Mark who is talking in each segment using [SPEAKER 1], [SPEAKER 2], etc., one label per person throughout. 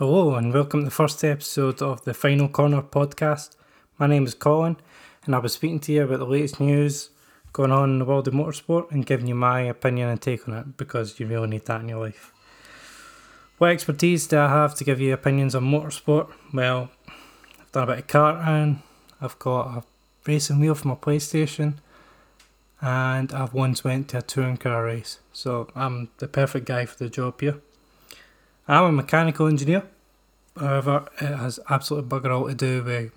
[SPEAKER 1] Hello, and welcome to the first episode of the Final Corner podcast. My name is Colin, and I'll be speaking to you about the latest news going on in the world of motorsport and giving you my opinion and take on it because you really need that in your life. What expertise do I have to give you opinions on motorsport? Well, I've done a bit of karting, I've got a racing wheel for my PlayStation, and I've once went to a touring car race. So I'm the perfect guy for the job here. I'm a mechanical engineer. However, it has absolutely bugger all to do with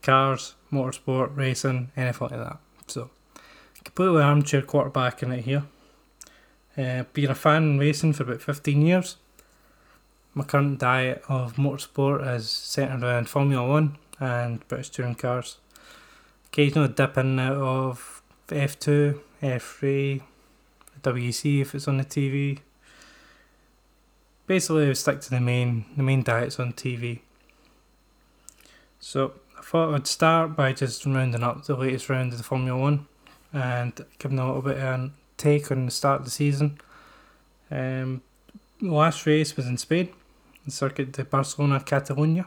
[SPEAKER 1] cars, motorsport, racing, anything like that. So, completely armchair quarterbacking it here. Uh, being a fan in racing for about 15 years. My current diet of motorsport is centred around Formula 1 and British touring cars. Occasional dip in and out of F2, F3, WEC if it's on the TV, basically we stick to the main the main diets on TV. So I thought I'd start by just rounding up the latest round of the Formula One and giving a little bit of a take on the start of the season. Um, the last race was in Spain, the circuit de Barcelona Catalunya.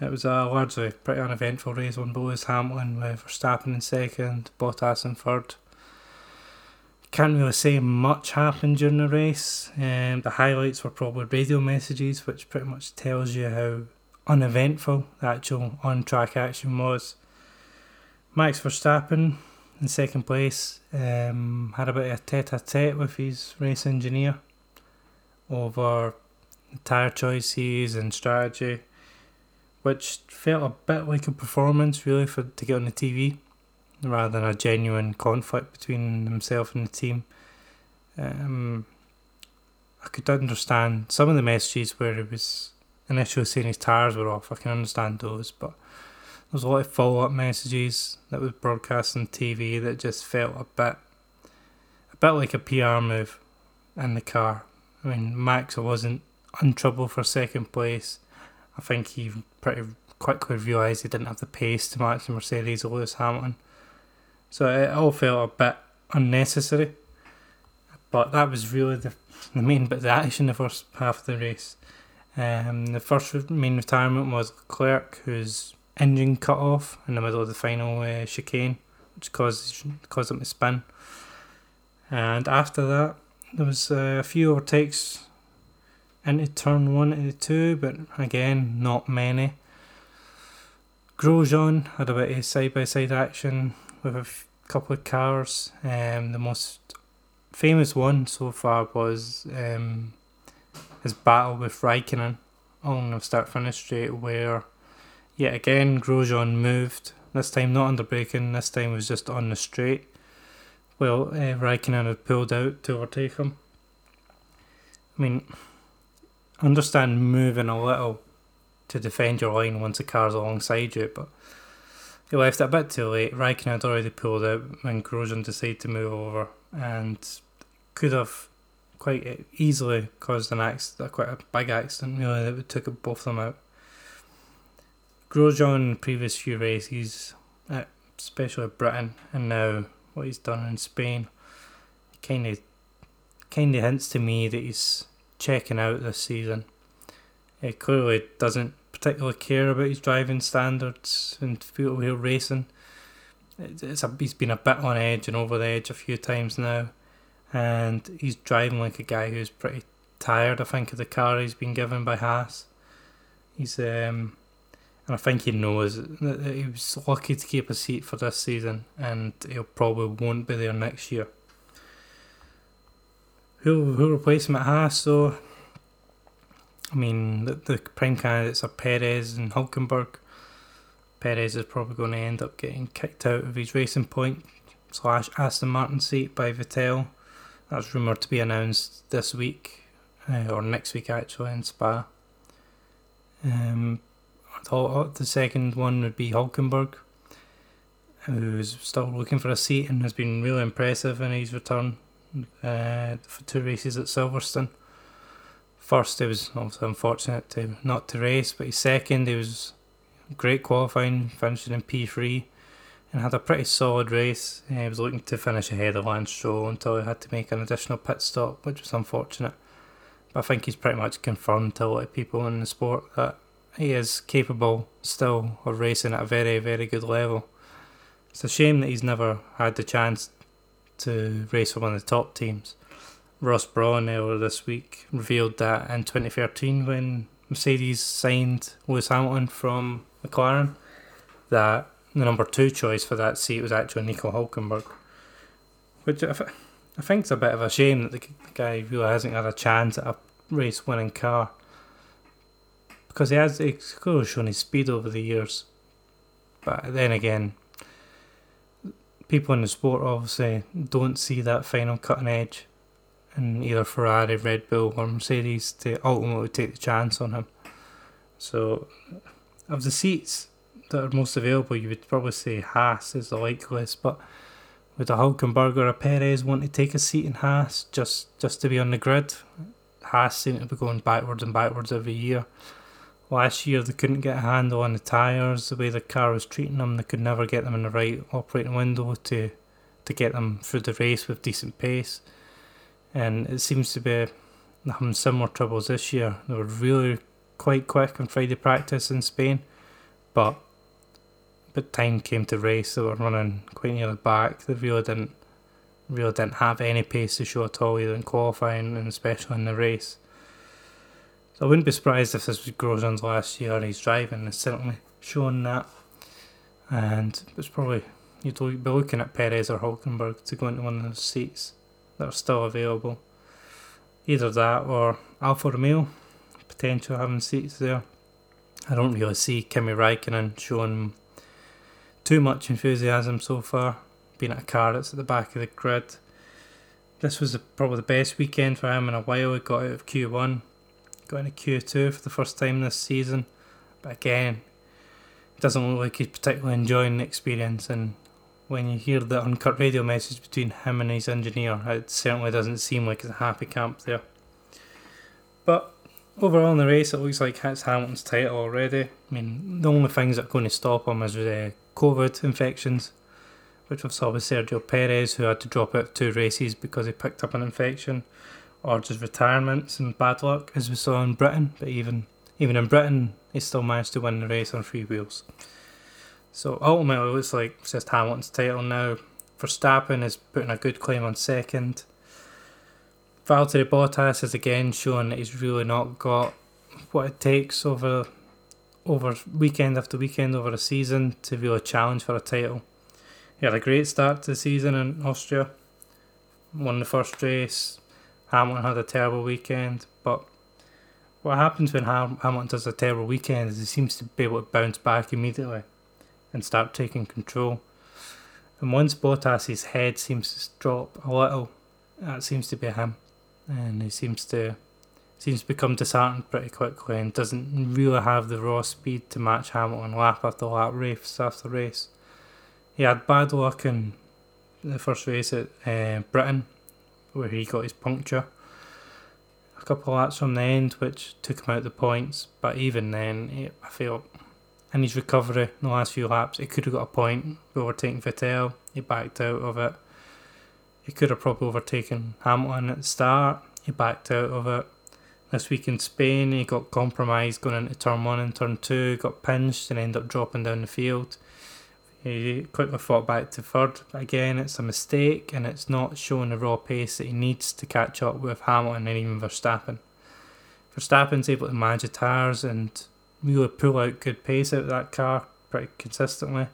[SPEAKER 1] It was a largely pretty uneventful race on Lewis Hamilton with Verstappen in second, Bottas in third can't really say much happened during the race. Um, the highlights were probably radio messages, which pretty much tells you how uneventful the actual on track action was. Max Verstappen in second place um, had a bit of a tete a tete with his race engineer over tyre choices and strategy, which felt a bit like a performance really for to get on the TV rather than a genuine conflict between himself and the team. Um, I could understand some of the messages where he was initially saying his tires were off. I can understand those, but there was a lot of follow up messages that was broadcast on TV that just felt a bit, a bit like a PR move in the car. I mean, Max wasn't in trouble for second place. I think he pretty quickly realised he didn't have the pace to match the Mercedes or Lewis Hamilton. So it all felt a bit unnecessary. But that was really the, the main bit of the action the first half of the race. Um, the first main retirement was Leclerc, whose engine cut off in the middle of the final uh, chicane, which caused caused him to spin. And after that, there was uh, a few overtakes into turn one into two, but again, not many. Grosjean had a bit of side by side action with a couple of cars. Um, the most famous one so far was um, his battle with Raikkonen on the start finish straight, where yet again Grosjean moved. This time not under braking, this time was just on the straight. Well, uh, Raikkonen had pulled out to overtake him. I mean, understand moving a little to defend your line once the car's alongside you, but he left it a bit too late. Raikkonen had already pulled out when Grosjean decided to move over and could have quite easily caused an accident, quite a big accident, really, that took both of them out. Grosjean previous few races, especially Britain, and now what he's done in Spain, kind of kind of hints to me that he's checking out this season. He clearly doesn't particularly care about his driving standards and field wheel racing. It's a, he's been a bit on edge and over the edge a few times now, and he's driving like a guy who's pretty tired. I think of the car he's been given by Haas. He's um, and I think he knows that he was lucky to keep a seat for this season, and he'll probably won't be there next year. Who who replace him at Haas? So I mean, the, the prime candidates are Perez and Hulkenberg. Perez is probably going to end up getting kicked out of his Racing Point slash Aston Martin seat by Vettel. That's rumoured to be announced this week, uh, or next week actually, in Spa. Um, the second one would be Hulkenberg, who's still looking for a seat and has been really impressive in his return uh, for two races at Silverstone. First, it was obviously unfortunate to not to race, but his second, he was great qualifying, finishing in P3, and had a pretty solid race. He was looking to finish ahead of Lance Stroll until he had to make an additional pit stop, which was unfortunate. But I think he's pretty much confirmed to a lot of people in the sport that he is capable still of racing at a very, very good level. It's a shame that he's never had the chance to race for one of the top teams. Ross Brawn earlier this week revealed that in 2013, when Mercedes signed Lewis Hamilton from McLaren, that the number two choice for that seat was actually Nico Hulkenberg. Which I, I think is a bit of a shame that the guy really hasn't had a chance at a race winning car. Because he has he's clearly shown his speed over the years. But then again, people in the sport obviously don't see that final cutting edge in either Ferrari, Red Bull, or Mercedes to ultimately take the chance on him. So, of the seats that are most available, you would probably say Haas is the likeliest, but would a Hulkenberg or a Perez want to take a seat in Haas just, just to be on the grid? Haas seem to be going backwards and backwards every year. Last year they couldn't get a handle on the tyres, the way the car was treating them, they could never get them in the right operating window to to get them through the race with decent pace. And it seems to be having similar troubles this year. They were really quite quick on Friday practice in Spain, but but time came to race. They were running quite near the back. They really didn't really didn't have any pace to show at all, either in qualifying and especially in the race. So I wouldn't be surprised if this was Grosjean's last year and he's driving. It's certainly shown that. And it's probably you'd be looking at Perez or Hulkenberg to go into one of those seats that are still available. Either that or Alfa Romeo, potential having seats there. I don't really see Kimi Raikkonen showing too much enthusiasm so far, being at a car that's at the back of the grid. This was probably the best weekend for him in a while. He got out of Q1, got into Q2 for the first time this season, but again, it doesn't look like he's particularly enjoying the experience. And when you hear the uncut radio message between him and his engineer, it certainly doesn't seem like it's a happy camp there. But overall in the race, it looks like it's Hamilton's title already. I mean, the only things that are going to stop him is uh, COVID infections, which we've saw with Sergio Perez, who had to drop out two races because he picked up an infection, or just retirements and bad luck, as we saw in Britain. But even even in Britain, he still managed to win the race on three wheels. So ultimately, it looks like it's just Hamilton's title now. Verstappen is putting a good claim on second. Valtteri Bottas has again shown that he's really not got what it takes over over weekend after weekend over a season to really challenge for a title. He had a great start to the season in Austria, won the first race. Hamilton had a terrible weekend, but what happens when Ham- Hamilton does a terrible weekend is he seems to be able to bounce back immediately and start taking control. And once Bottas's head seems to drop a little, that seems to be him, and he seems to seems to become disheartened pretty quickly and doesn't really have the raw speed to match Hamilton lap after lap, race after race. He had bad luck in the first race at uh, Britain, where he got his puncture. A couple of laps from the end, which took him out the points, but even then, I feel in his recovery in the last few laps, he could have got a point overtaking Vettel. He backed out of it. He could have probably overtaken Hamilton at the start. He backed out of it. This week in Spain, he got compromised going into turn one and turn two, got pinched and ended up dropping down the field. He quickly fought back to third. Again, it's a mistake and it's not showing the raw pace that he needs to catch up with Hamilton and even Verstappen. Verstappen's able to manage the tyres and really pull out good pace out of that car pretty consistently.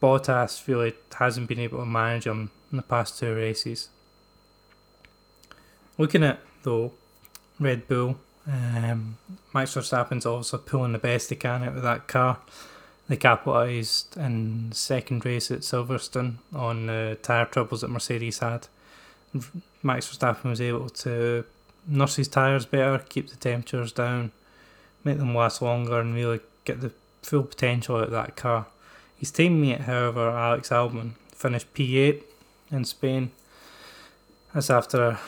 [SPEAKER 1] Bottas really hasn't been able to manage him in the past two races. Looking at though Red Bull. Um, Max Verstappen's also pulling the best he can out of that car. They capitalised in the second race at Silverstone on the tyre troubles that Mercedes had. Max Verstappen was able to nurse his tyres better, keep the temperatures down, make them last longer, and really get the full potential out of that car. His teammate, however, Alex Albon, finished P8 in Spain. That's after a,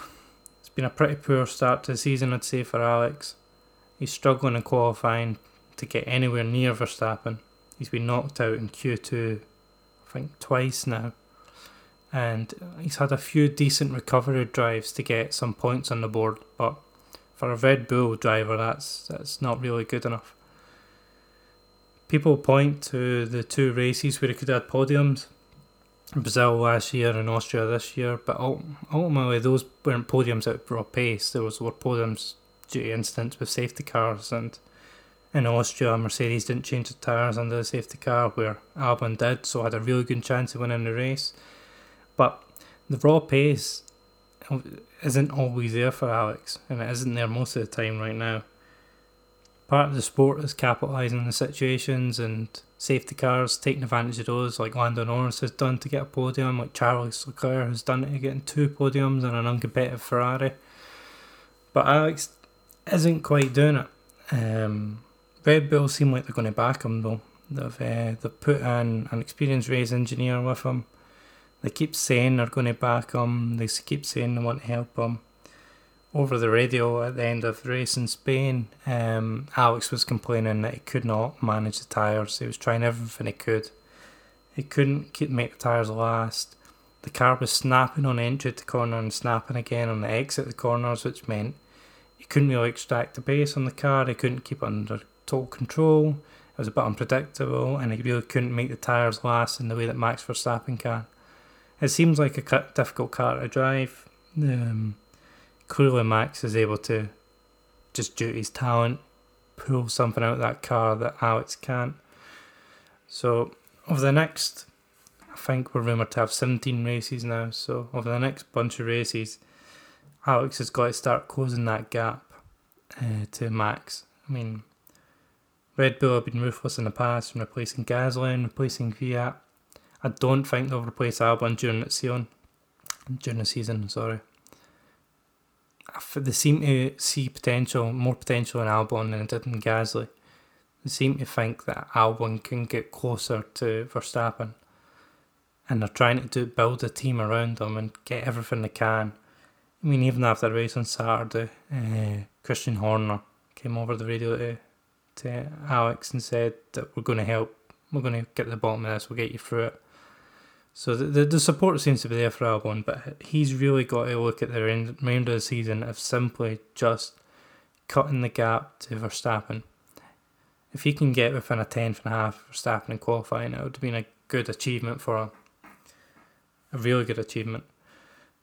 [SPEAKER 1] it's been a pretty poor start to the season, I'd say, for Alex. He's struggling in qualifying to get anywhere near Verstappen. He's been knocked out in Q2, I think, twice now. And he's had a few decent recovery drives to get some points on the board, but for a Red Bull driver, that's that's not really good enough. People point to the two races where he could have podiums, Brazil last year and Austria this year, but ultimately those weren't podiums at raw pace. Those were podiums due to incidents with safety cars, and in Austria, Mercedes didn't change the tyres under the safety car, where Albon did, so had a really good chance of winning the race. But the raw pace isn't always there for Alex, and it isn't there most of the time right now. Part of the sport is capitalising on the situations and safety cars taking advantage of those, like Lando Norris has done to get a podium, like Charles Leclerc has done it to getting two podiums on an uncompetitive Ferrari. But Alex isn't quite doing it. Um, Red Bull seem like they're going to back him though. They've uh, they've put in an experienced race engineer with him they keep saying they're going to back him. They keep saying they want to help him. Over the radio at the end of the race in Spain, um, Alex was complaining that he could not manage the tyres. He was trying everything he could. He couldn't keep make the tyres last. The car was snapping on entry to the corner and snapping again on the exit of the corners, which meant he couldn't really extract the pace on the car. He couldn't keep it under total control. It was a bit unpredictable, and he really couldn't make the tyres last in the way that Max Verstappen can. It seems like a difficult car to drive. Um, clearly, Max is able to, just to his talent, pull something out of that car that Alex can't. So, over the next, I think we're rumoured to have 17 races now. So, over the next bunch of races, Alex has got to start closing that gap uh, to Max. I mean, Red Bull have been ruthless in the past in replacing Gasly and replacing Kvyat. I don't think they'll replace Albon during the season. During the season, sorry. They seem to see potential, more potential in Albon than it did in Gasly. They seem to think that Albon can get closer to Verstappen, and they're trying to do, build a team around them and get everything they can. I mean, even after the race on Saturday, uh, Christian Horner came over the radio to, to Alex and said that we're going to help, we're going to get to the bottom of this, we'll get you through it. So the, the, the support seems to be there for Albon, but he's really got to look at the remainder of the season of simply just cutting the gap to Verstappen. If he can get within a tenth and a half of Verstappen in qualifying, it would have been a good achievement for him. A really good achievement.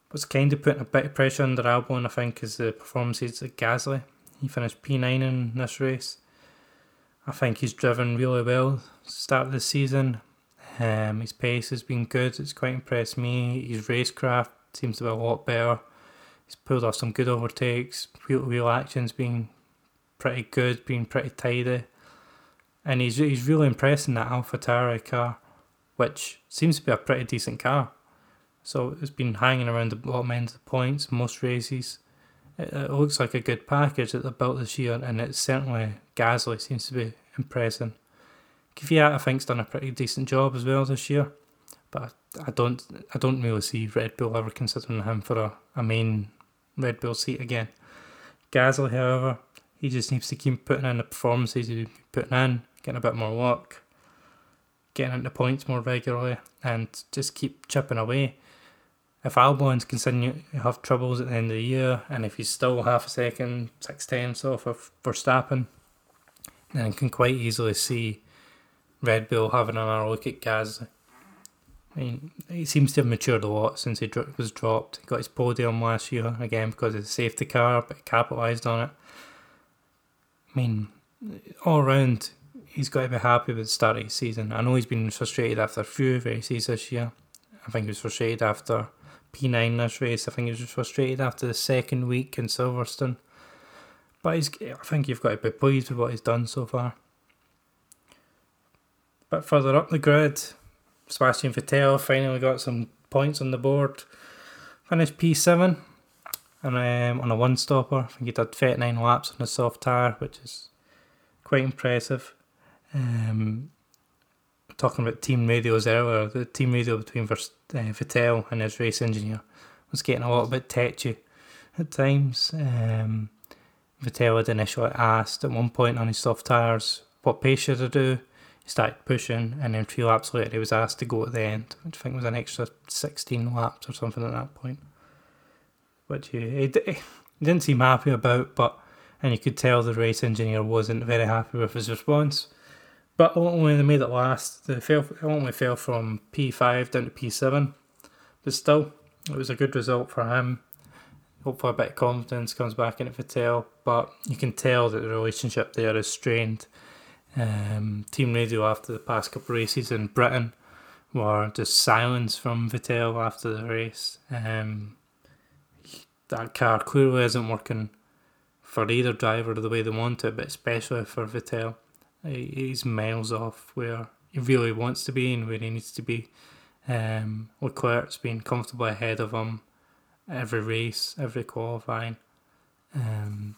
[SPEAKER 1] What's kind of putting a bit of pressure under Albon, I think, is the performances at Gasly. He finished P9 in this race. I think he's driven really well start of the season. Um, his pace has been good. It's quite impressed me. His racecraft seems to be a lot better. He's pulled off some good overtakes. Wheel wheel action's been pretty good, been pretty tidy, and he's he's really impressing that AlphaTauri car, which seems to be a pretty decent car. So it's been hanging around the bottom end of the points most races. It, it looks like a good package that they built this year, and it's certainly Gasly seems to be impressing. Kvyat, I think's done a pretty decent job as well this year, but I don't I don't really see Red Bull ever considering him for a, a main Red Bull seat again. Gasly, however, he just needs to keep putting in the performances he's putting in, getting a bit more work, getting into points more regularly, and just keep chipping away. If Albon's continuing to have troubles at the end of the year, and if he's still half a second, six tenths off of Verstappen, then I can quite easily see Red Bull having another look at Gaz. I mean, he seems to have matured a lot since he was dropped. He got his podium last year again because of the safety car, but capitalised on it. I mean, all round, he's got to be happy with the start of his season. I know he's been frustrated after a few races this year. I think he was frustrated after P9 this race. I think he was frustrated after the second week in Silverstone. But he's, I think you've got to be pleased with what he's done so far bit further up the grid, Sebastian Vettel finally got some points on the board. Finished P7 and um, on a one stopper. I think he did 39 laps on a soft tire, which is quite impressive. Um, talking about team radios earlier, the team radio between uh, Vettel and his race engineer was getting a little bit tetchy at times. Um, Vettel had initially asked at one point on his soft tyres what pace should I do started pushing, and then three laps later, he was asked to go at the end, which I think was an extra 16 laps or something at that point. Which he, he, he didn't seem happy about, but and you could tell the race engineer wasn't very happy with his response. But ultimately, they made it last. They fell, only fell from P5 down to P7, but still, it was a good result for him. Hopefully, a bit of confidence comes back into Vettel, but you can tell that the relationship there is strained. Um, team radio after the past couple of races in Britain were just silence from Vettel after the race. Um, that car clearly isn't working for either driver the way they want it, but especially for Vettel. He's miles off where he really wants to be and where he needs to be. Um, Leclerc's been comfortably ahead of him every race, every qualifying. Um,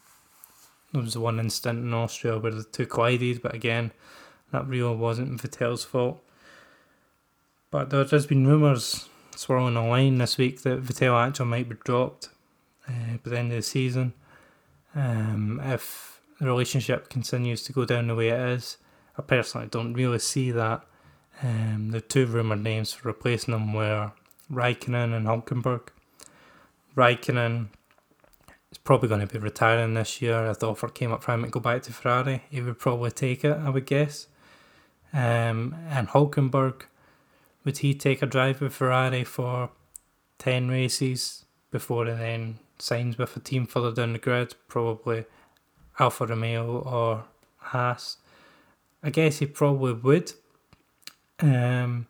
[SPEAKER 1] there was one instant in Austria where the two collided, but again, that really wasn't Vettel's fault. But there has been rumours swirling online this week that Vettel actually might be dropped uh, by the end of the season. Um, if the relationship continues to go down the way it is, I personally don't really see that. Um, the two rumoured names for replacing them were Raikkonen and Hulkenberg. Raikkonen is probably going to be retiring this year. If the offer came up for him to go back to Ferrari, he would probably take it, I would guess. Um, and Hulkenberg, would he take a drive with Ferrari for 10 races before he then signs with a team further down the grid? Probably Alfa Romeo or Haas. I guess he probably would. Um,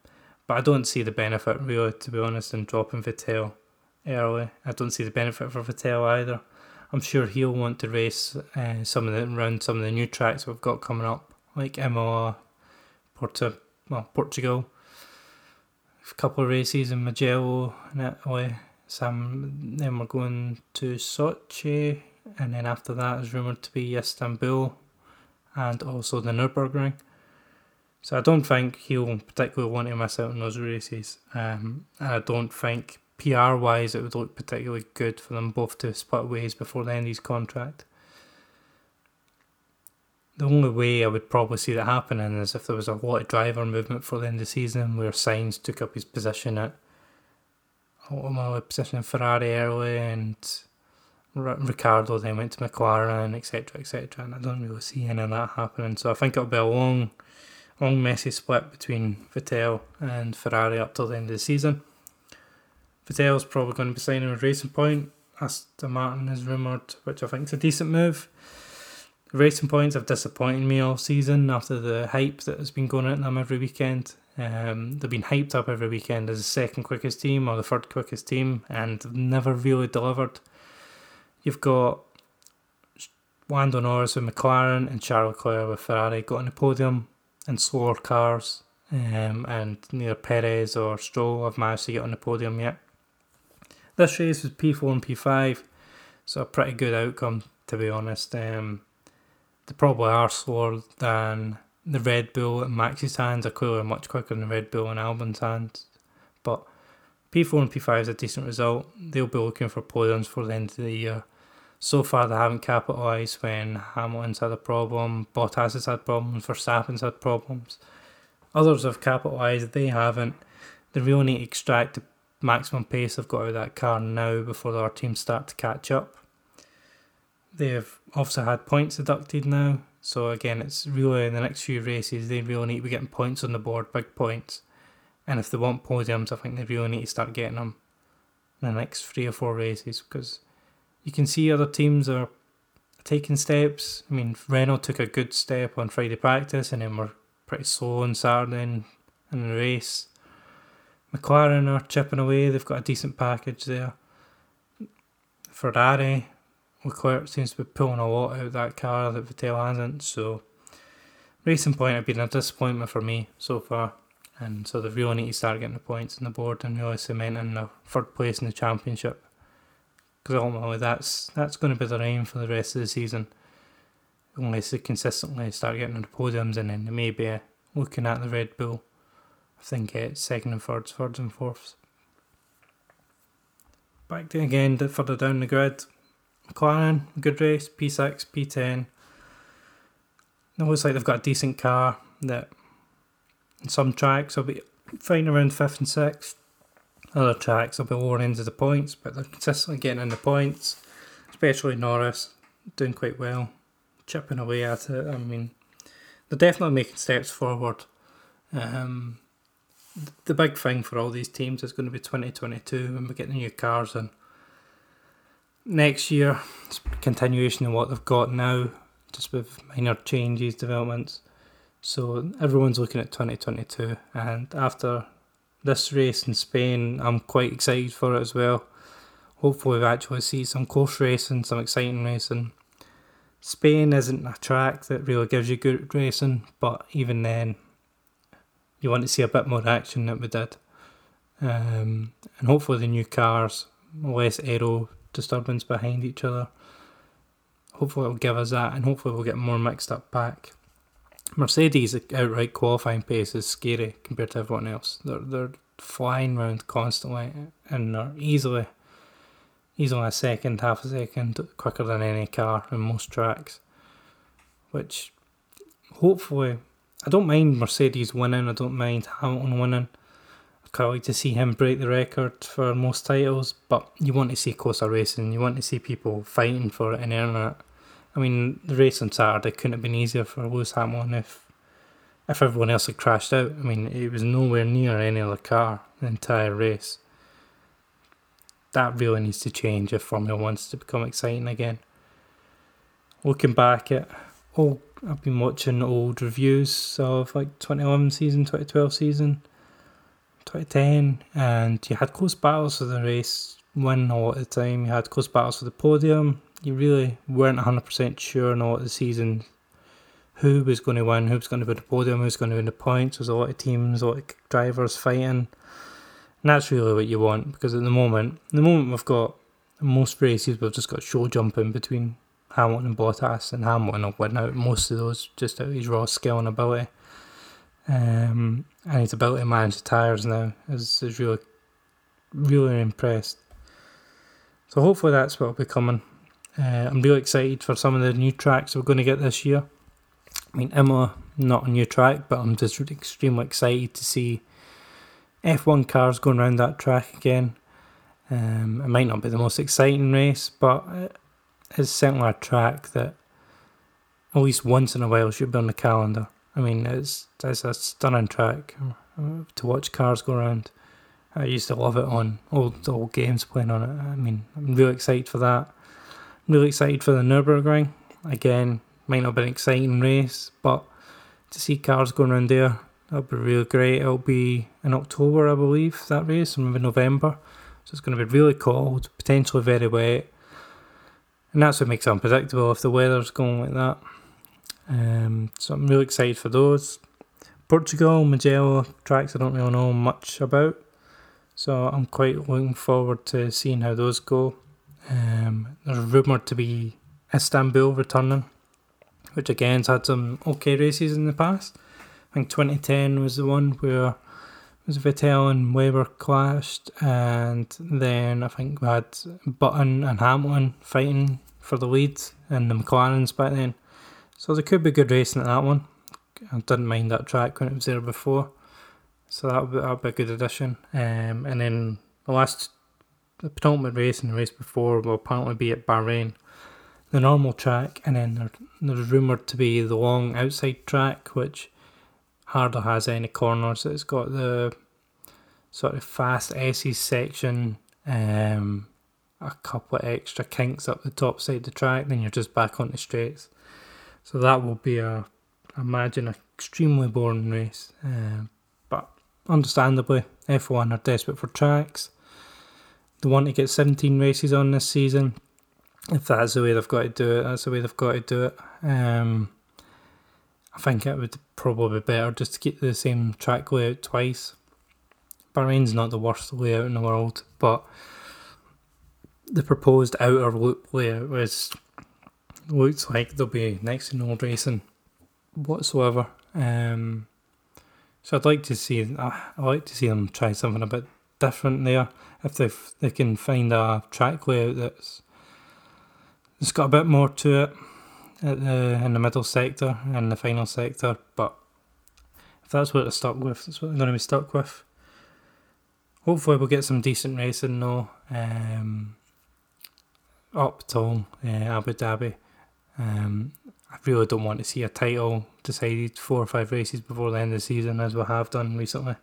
[SPEAKER 1] but I don't see the benefit really, to be honest, in dropping Vettel early. I don't see the benefit for Vettel either. I'm sure he'll want to race uh, some of the around some of the new tracks we've got coming up, like Imola, Porto, well Portugal, a couple of races in Mugello and Italy. Some then we're going to Sochi, and then after that is rumored to be Istanbul, and also the Nurburgring. So I don't think he'll particularly want to miss out on those races. Um, and I don't think PR wise, it would look particularly good for them both to split ways before the end of his contract. The only way I would probably see that happening is if there was a lot of driver movement for the end of the season where Sainz took up his position at ultimately position in Ferrari early and Ricciardo then went to McLaren, etc., etc. And I don't really see any of that happening. So I think it'll be a long, long messy split between Vettel and Ferrari up till the end of the season. Vettel's probably going to be signing with Racing Point. Aston Martin is rumoured, which I think is a decent move. Racing Points have disappointed me all season after the hype that has been going at them every weekend. Um, they've been hyped up every weekend as the second quickest team or the third quickest team and never really delivered. You've got Lando Norris with McLaren and Charles Leclerc with Ferrari got on the podium in slower cars, um, and neither Perez or Stroll have managed to get on the podium yet. This race was P4 and P5, so a pretty good outcome to be honest. Um, they probably are slower than the Red Bull and Max's hands are clearly much quicker than the Red Bull and Albon's hands. But P4 and P5 is a decent result. They'll be looking for podiums for the end of the year. So far, they haven't capitalised when Hamilton's had a problem, Bottas has had problems, Verstappen's had problems. Others have capitalised, they haven't. They really need to extract the maximum pace they've got out of that car now before our teams start to catch up. They've also had points deducted now, so again, it's really in the next few races they really need to be getting points on the board, big points. And if they want podiums, I think they really need to start getting them in the next three or four races because you can see other teams are taking steps. I mean, Renault took a good step on Friday practice and then were pretty slow on Saturday in, in the race. McLaren are chipping away. They've got a decent package there. Ferrari, Leclerc seems to be pulling a lot out of that car that Vettel hasn't. So, Racing Point have been a disappointment for me so far. And so they really need to start getting the points on the board and really cementing the third place in the championship. Because ultimately, that's that's going to be their aim for the rest of the season. Unless they consistently start getting on the podiums and then they may be looking at the Red Bull I think it's second and thirds, thirds and fourths. Back to again, further down the grid. McLaren, good race, P6, P10. It looks like they've got a decent car that in some tracks will be fine around fifth and sixth. Other tracks will be lower ends of the points, but they're consistently getting in the points, especially Norris. doing quite well, chipping away at it. I mean, they're definitely making steps forward. Um, the big thing for all these teams is going to be 2022 when we get the new cars in. Next year, it's continuation of what they've got now, just with minor changes, developments. So everyone's looking at 2022, and after this race in Spain, I'm quite excited for it as well. Hopefully, we actually see some course racing, some exciting racing. Spain isn't a track that really gives you good racing, but even then, you want to see a bit more action than we did. Um, and hopefully, the new cars, less aero disturbance behind each other. Hopefully, it'll give us that, and hopefully, we'll get more mixed up back. Mercedes' outright qualifying pace is scary compared to everyone else. They're they're flying around constantly and they're easily easily a second, half a second quicker than any car in most tracks. Which hopefully I don't mind Mercedes winning, I don't mind Hamilton winning. I quite like to see him break the record for most titles, but you want to see closer racing, you want to see people fighting for it and earning it. I mean, the race on Saturday couldn't have been easier for Lewis Hamilton if if everyone else had crashed out. I mean, it was nowhere near any other car the entire race. That really needs to change if Formula wants to become exciting again. Looking back at oh, I've been watching old reviews of like 2011 season, 2012 season, 2010, and you had close battles for the race win a lot of the time. You had close battles for the podium you really weren't 100% sure in all the season who was going to win, who was going to win the podium, who was going to win the points. There's a lot of teams, a lot of drivers fighting. And that's really what you want because at the moment, the moment we've got most races, we've just got show jumping between Hamilton Bottas, and Hamilton will win out most of those just out of his raw skill and ability. Um, and his ability to manage the tyres now is, is really, really impressed. So hopefully that's what will be coming. Uh, I'm really excited for some of the new tracks we're going to get this year. I mean, Imola, not a new track, but I'm just extremely excited to see F1 cars going around that track again. Um, it might not be the most exciting race, but it's certainly a track that at least once in a while should be on the calendar. I mean, it's it's a stunning track uh, to watch cars go around. I used to love it on old old games playing on it. I mean, I'm really excited for that really excited for the Nürburgring. Again, might not be an exciting race, but to see cars going around there, that'll be really great. It'll be in October, I believe, that race, or maybe November. So it's going to be really cold, potentially very wet. And that's what makes it unpredictable if the weather's going like that. Um, so I'm really excited for those. Portugal, Mugello tracks I don't really know much about. So I'm quite looking forward to seeing how those go. Um, there's rumoured to be Istanbul returning, which again has had some okay races in the past. I think 2010 was the one where was Vettel and Webber clashed, and then I think we had Button and Hamilton fighting for the lead, and the McLarens back then. So there could be good racing at that one. I didn't mind that track when it was there before, so that would be, that would be a good addition. Um, and then the last the penultimate race and the race before will apparently be at Bahrain, the normal track, and then there, there's rumoured to be the long outside track, which hardly has any corners. It's got the sort of fast S's section, um, a couple of extra kinks up the top side of the track, then you're just back on the straights. So that will be a, I imagine, an extremely boring race. Uh, but understandably, F1 are desperate for tracks. They want to get 17 races on this season. If that's the way they've got to do it, that's the way they've got to do it. Um, think it would probably be better just to keep the same track layout twice. Bahrain's not the worst layout in the world, but the proposed outer loop layout is looks like there'll be next to no racing whatsoever. Um, so I'd like to see I'd like to see them try something a bit different there if they they can find a track layout that's it's got a bit more to it at the in the middle sector and the final sector, but if that's what they're stuck with, that's what they're going to be stuck with. Hopefully, we'll get some decent racing though. Um, up till uh, Abu Dhabi. Um, I really don't want to see a title decided four or five races before the end of the season, as we have done recently.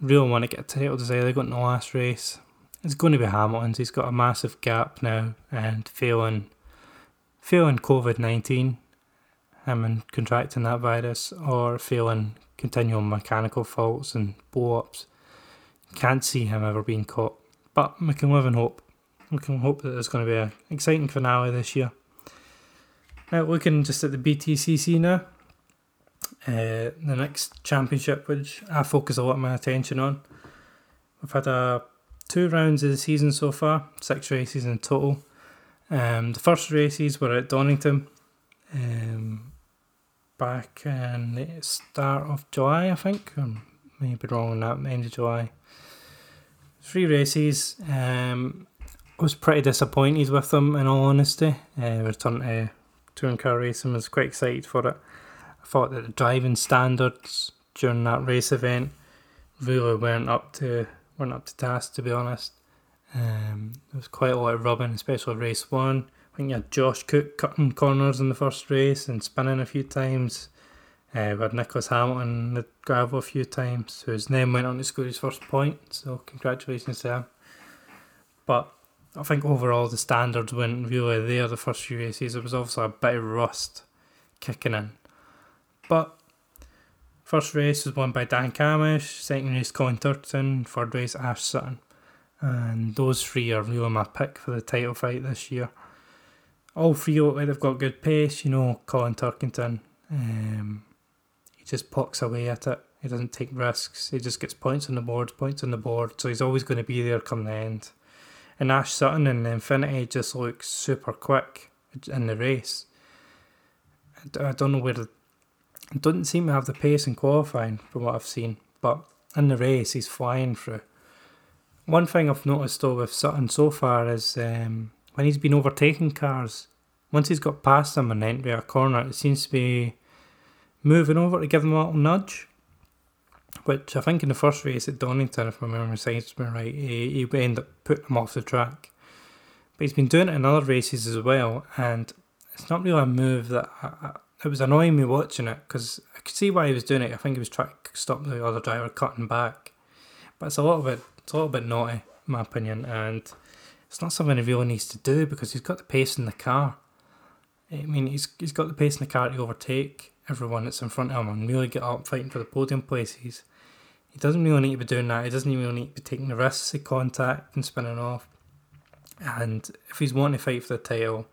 [SPEAKER 1] Really want to get a title decided in the last race. It's going to be Hamilton's. He's got a massive gap now, and failing, failing COVID nineteen, him and contracting that virus, or failing continual mechanical faults and blow ups. Can't see him ever being caught, but we can live in hope. We can hope that there's going to be an exciting finale this year. Now, looking just at the BTCC now, uh, the next championship, which I focus a lot of my attention on. We've had uh, two rounds of the season so far, six races in total. Um, the first races were at Donington um, back in the start of July, I think. I may be wrong on that, end of July. Three races. Um, I was pretty disappointed with them, in all honesty. Uh, return to touring car racing was quite excited for it. I thought that the driving standards during that race event really weren't up to weren't up to task to be honest. Um, there was quite a lot of rubbing, especially race one. I think you had Josh Cook cutting corners in the first race and spinning a few times. Uh, we had Nicolas Hamilton the gravel a few times, whose name went on to score his first point. So congratulations to him. But I think overall the standards weren't really there the first few races. There was obviously a bit of rust kicking in. But first race was won by Dan Cammish, second race Colin Turkington, third race Ash Sutton. And those three are really my pick for the title fight this year. All three look like they've got good pace, you know, Colin Turkington. Um, he just pucks away at it. He doesn't take risks. He just gets points on the board, points on the board. So he's always going to be there come the end. And Ash Sutton in the Infiniti just looks super quick in the race. I don't know where the, it doesn't seem to have the pace in qualifying from what I've seen, but in the race he's flying through. One thing I've noticed though with Sutton so far is um, when he's been overtaking cars, once he's got past them and entry a corner, it seems to be moving over to give them a little nudge which I think in the first race at Donington, if I remember serves me right, he, he ended up putting him off the track. But he's been doing it in other races as well, and it's not really a move that I, I, it was annoying me watching it because I could see why he was doing it. I think he was trying to stop the other driver cutting back, but it's a little bit it's a little bit naughty, in my opinion, and it's not something he really needs to do because he's got the pace in the car. I mean, he's he's got the pace in the car to overtake everyone that's in front of him and really get up fighting for the podium places. He doesn't really need to be doing that. He doesn't really need to be taking the risks of contact and spinning off. And if he's wanting to fight for the title,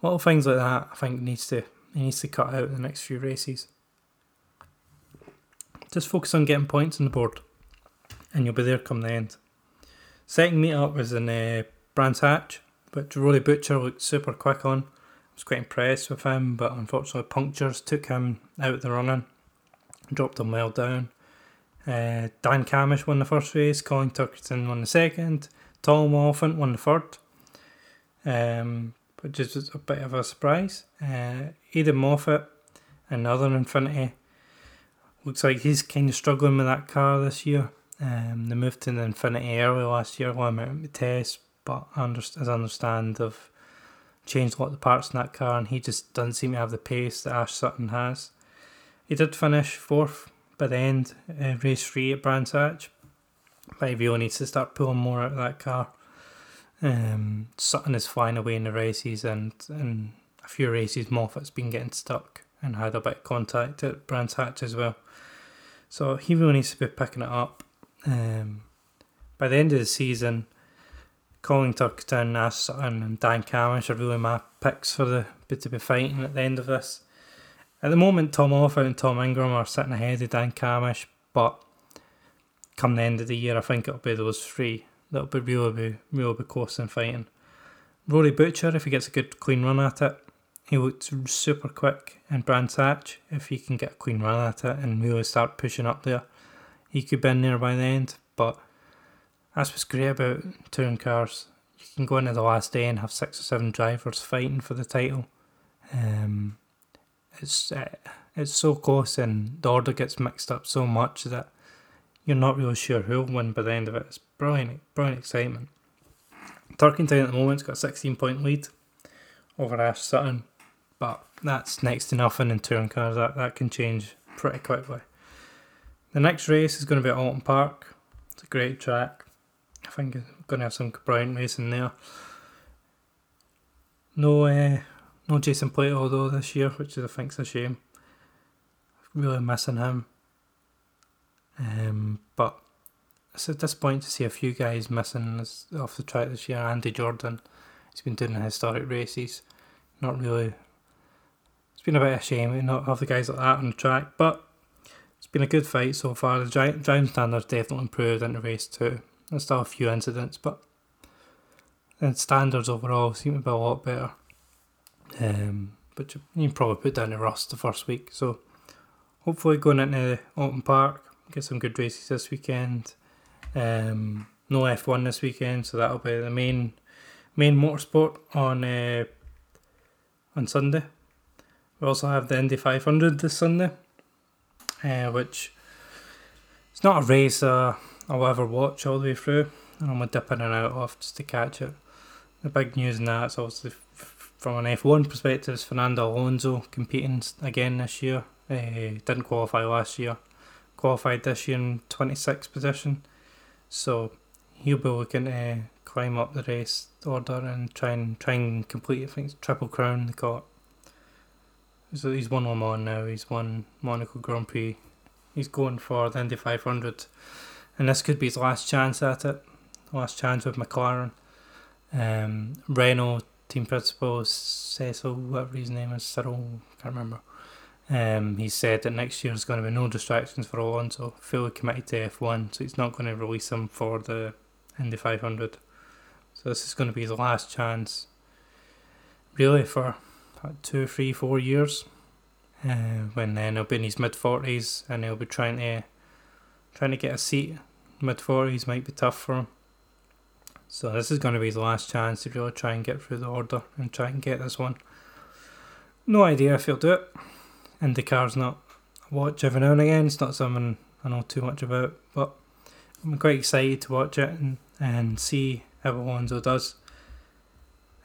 [SPEAKER 1] little things like that, I think needs to he needs to cut out in the next few races. Just focus on getting points on the board, and you'll be there come the end. Second meet up was in uh, Brands Hatch, which Rory Butcher looked super quick on I was quite impressed with him, but unfortunately punctures took him out of the running, dropped him well down. Uh, Dan Cammish won the first race, Colin Turkington won the second, Tom Oliphant won the third, um, which is a bit of a surprise. Uh, Moffat, another Infiniti, looks like he's kind of struggling with that car this year. Um, they moved to the Infiniti early last year while I'm out the test, but as I understand, they've changed a lot of the parts in that car, and he just doesn't seem to have the pace that Ash Sutton has. He did finish fourth by the end, uh, race three at Brands Hatch, but he really needs to start pulling more out of that car. Um, Sutton is flying away in the races, and in a few races, Moffat's been getting stuck and had a bit of contact at Brands Hatch as well. So he really needs to be picking it up. Um, by the end of the season, Colin Turkington, Sutton, and Dan Cammish are really my picks for the bit to be fighting at the end of this. At the moment, Tom Oliphant and Tom Ingram are sitting ahead of Dan Cammish, but come the end of the year, I think it'll be those three that'll be really be really be close in fighting. Rory Butcher, if he gets a good clean run at it, he looks super quick. And Brands Hatch, if he can get a clean run at it and really start pushing up there, he could be in there by the end. But that's what's great about touring cars. You can go into the last day and have six or seven drivers fighting for the title. Um, it's uh, it's so close and the order gets mixed up so much that you're not really sure who'll win by the end of it. It's brilliant, brilliant excitement. Turkington at the moment's got a 16 point lead over Ash Sutton, but that's next to nothing in touring cars. That that can change pretty quickly. The next race is going to be at Oulton Park. It's a great track. I think we're going to have some brilliant racing there. No, uh, no Jason Plato though this year, which I think's a shame. Really missing him. Um, but it's a disappointing to see a few guys missing off the track this year. Andy Jordan, he's been doing historic races. Not really. It's been a bit of a shame to not have the guys like that on the track, but it's been a good fight so far. The driving standards definitely improved in the race too. There's still a few incidents, but the standards overall seem to be a lot better. Um, but you, probably put down the rust the first week. So hopefully going into Oulton Park, get some good races this weekend. Um, no F1 this weekend, so that'll be the main main motorsport on uh, on Sunday. We also have the Indy 500 this Sunday, uh, which it's not a race uh, I'll ever watch all the way through. And I'm gonna dip in and out of just to catch it. The big news in that is obviously from an F1 perspective is Fernando Alonso competing again this year. Uh, didn't qualify last year, qualified this year in 26th position. So he'll be looking to climb up the race order and try and try and complete. I think triple crown they got. So he's won Le Mans now. He's won Monaco Grand Prix. He's going for the Indy 500, and this could be his last chance at it. Last chance with McLaren. Um, Renault team principal Cecil, whatever his name is, Cyril, can't remember. Um, he said that next year is going to be no distractions for Alonso, fully committed to F1, so he's not going to release him for the Indy 500. So this is going to be the last chance, really, for two, three, four years. Uh, when then he'll be in his mid forties and he'll be trying to trying to get a seat. Mid forties might be tough for him. So this is going to be his last chance to really try and get through the order and try and get this one. No idea if he'll do it. And the IndyCar's not watch every now and again. It's not something I know too much about, but I'm quite excited to watch it and, and see how Alonso does.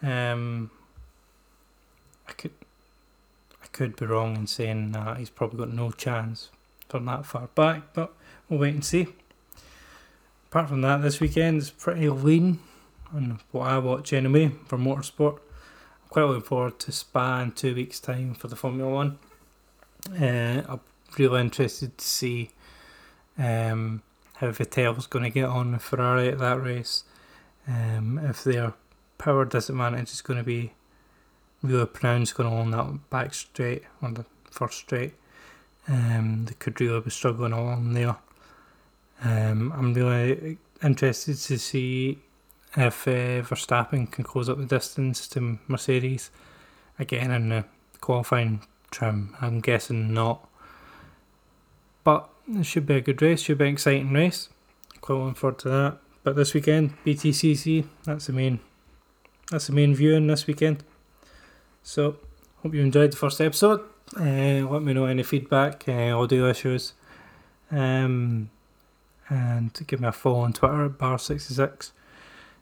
[SPEAKER 1] Um, I could I could be wrong in saying that he's probably got no chance from that far back, but we'll wait and see. Apart from that, this weekend is pretty lean on what I watch anyway for motorsport. I'm quite looking forward to Spa in two weeks' time for the Formula One. Uh, I'm really interested to see um, how Vettel's going to get on with Ferrari at that race. Um, if their power disadvantage is going to be really pronounced going on that back straight on the first straight, um, they could really be struggling along there. Um, I'm really interested to see if uh, Verstappen can close up the distance to Mercedes again in the qualifying trim. I'm guessing not. But it should be a good race, should be an exciting race. Quite looking forward to that. But this weekend, BTCC, that's the main that's the main viewing this weekend. So hope you enjoyed the first episode. Uh, let me know any feedback, uh, audio issues. Um, and give me a follow on Twitter at bar66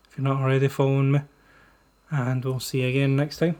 [SPEAKER 1] if you're not already following me. And we'll see you again next time.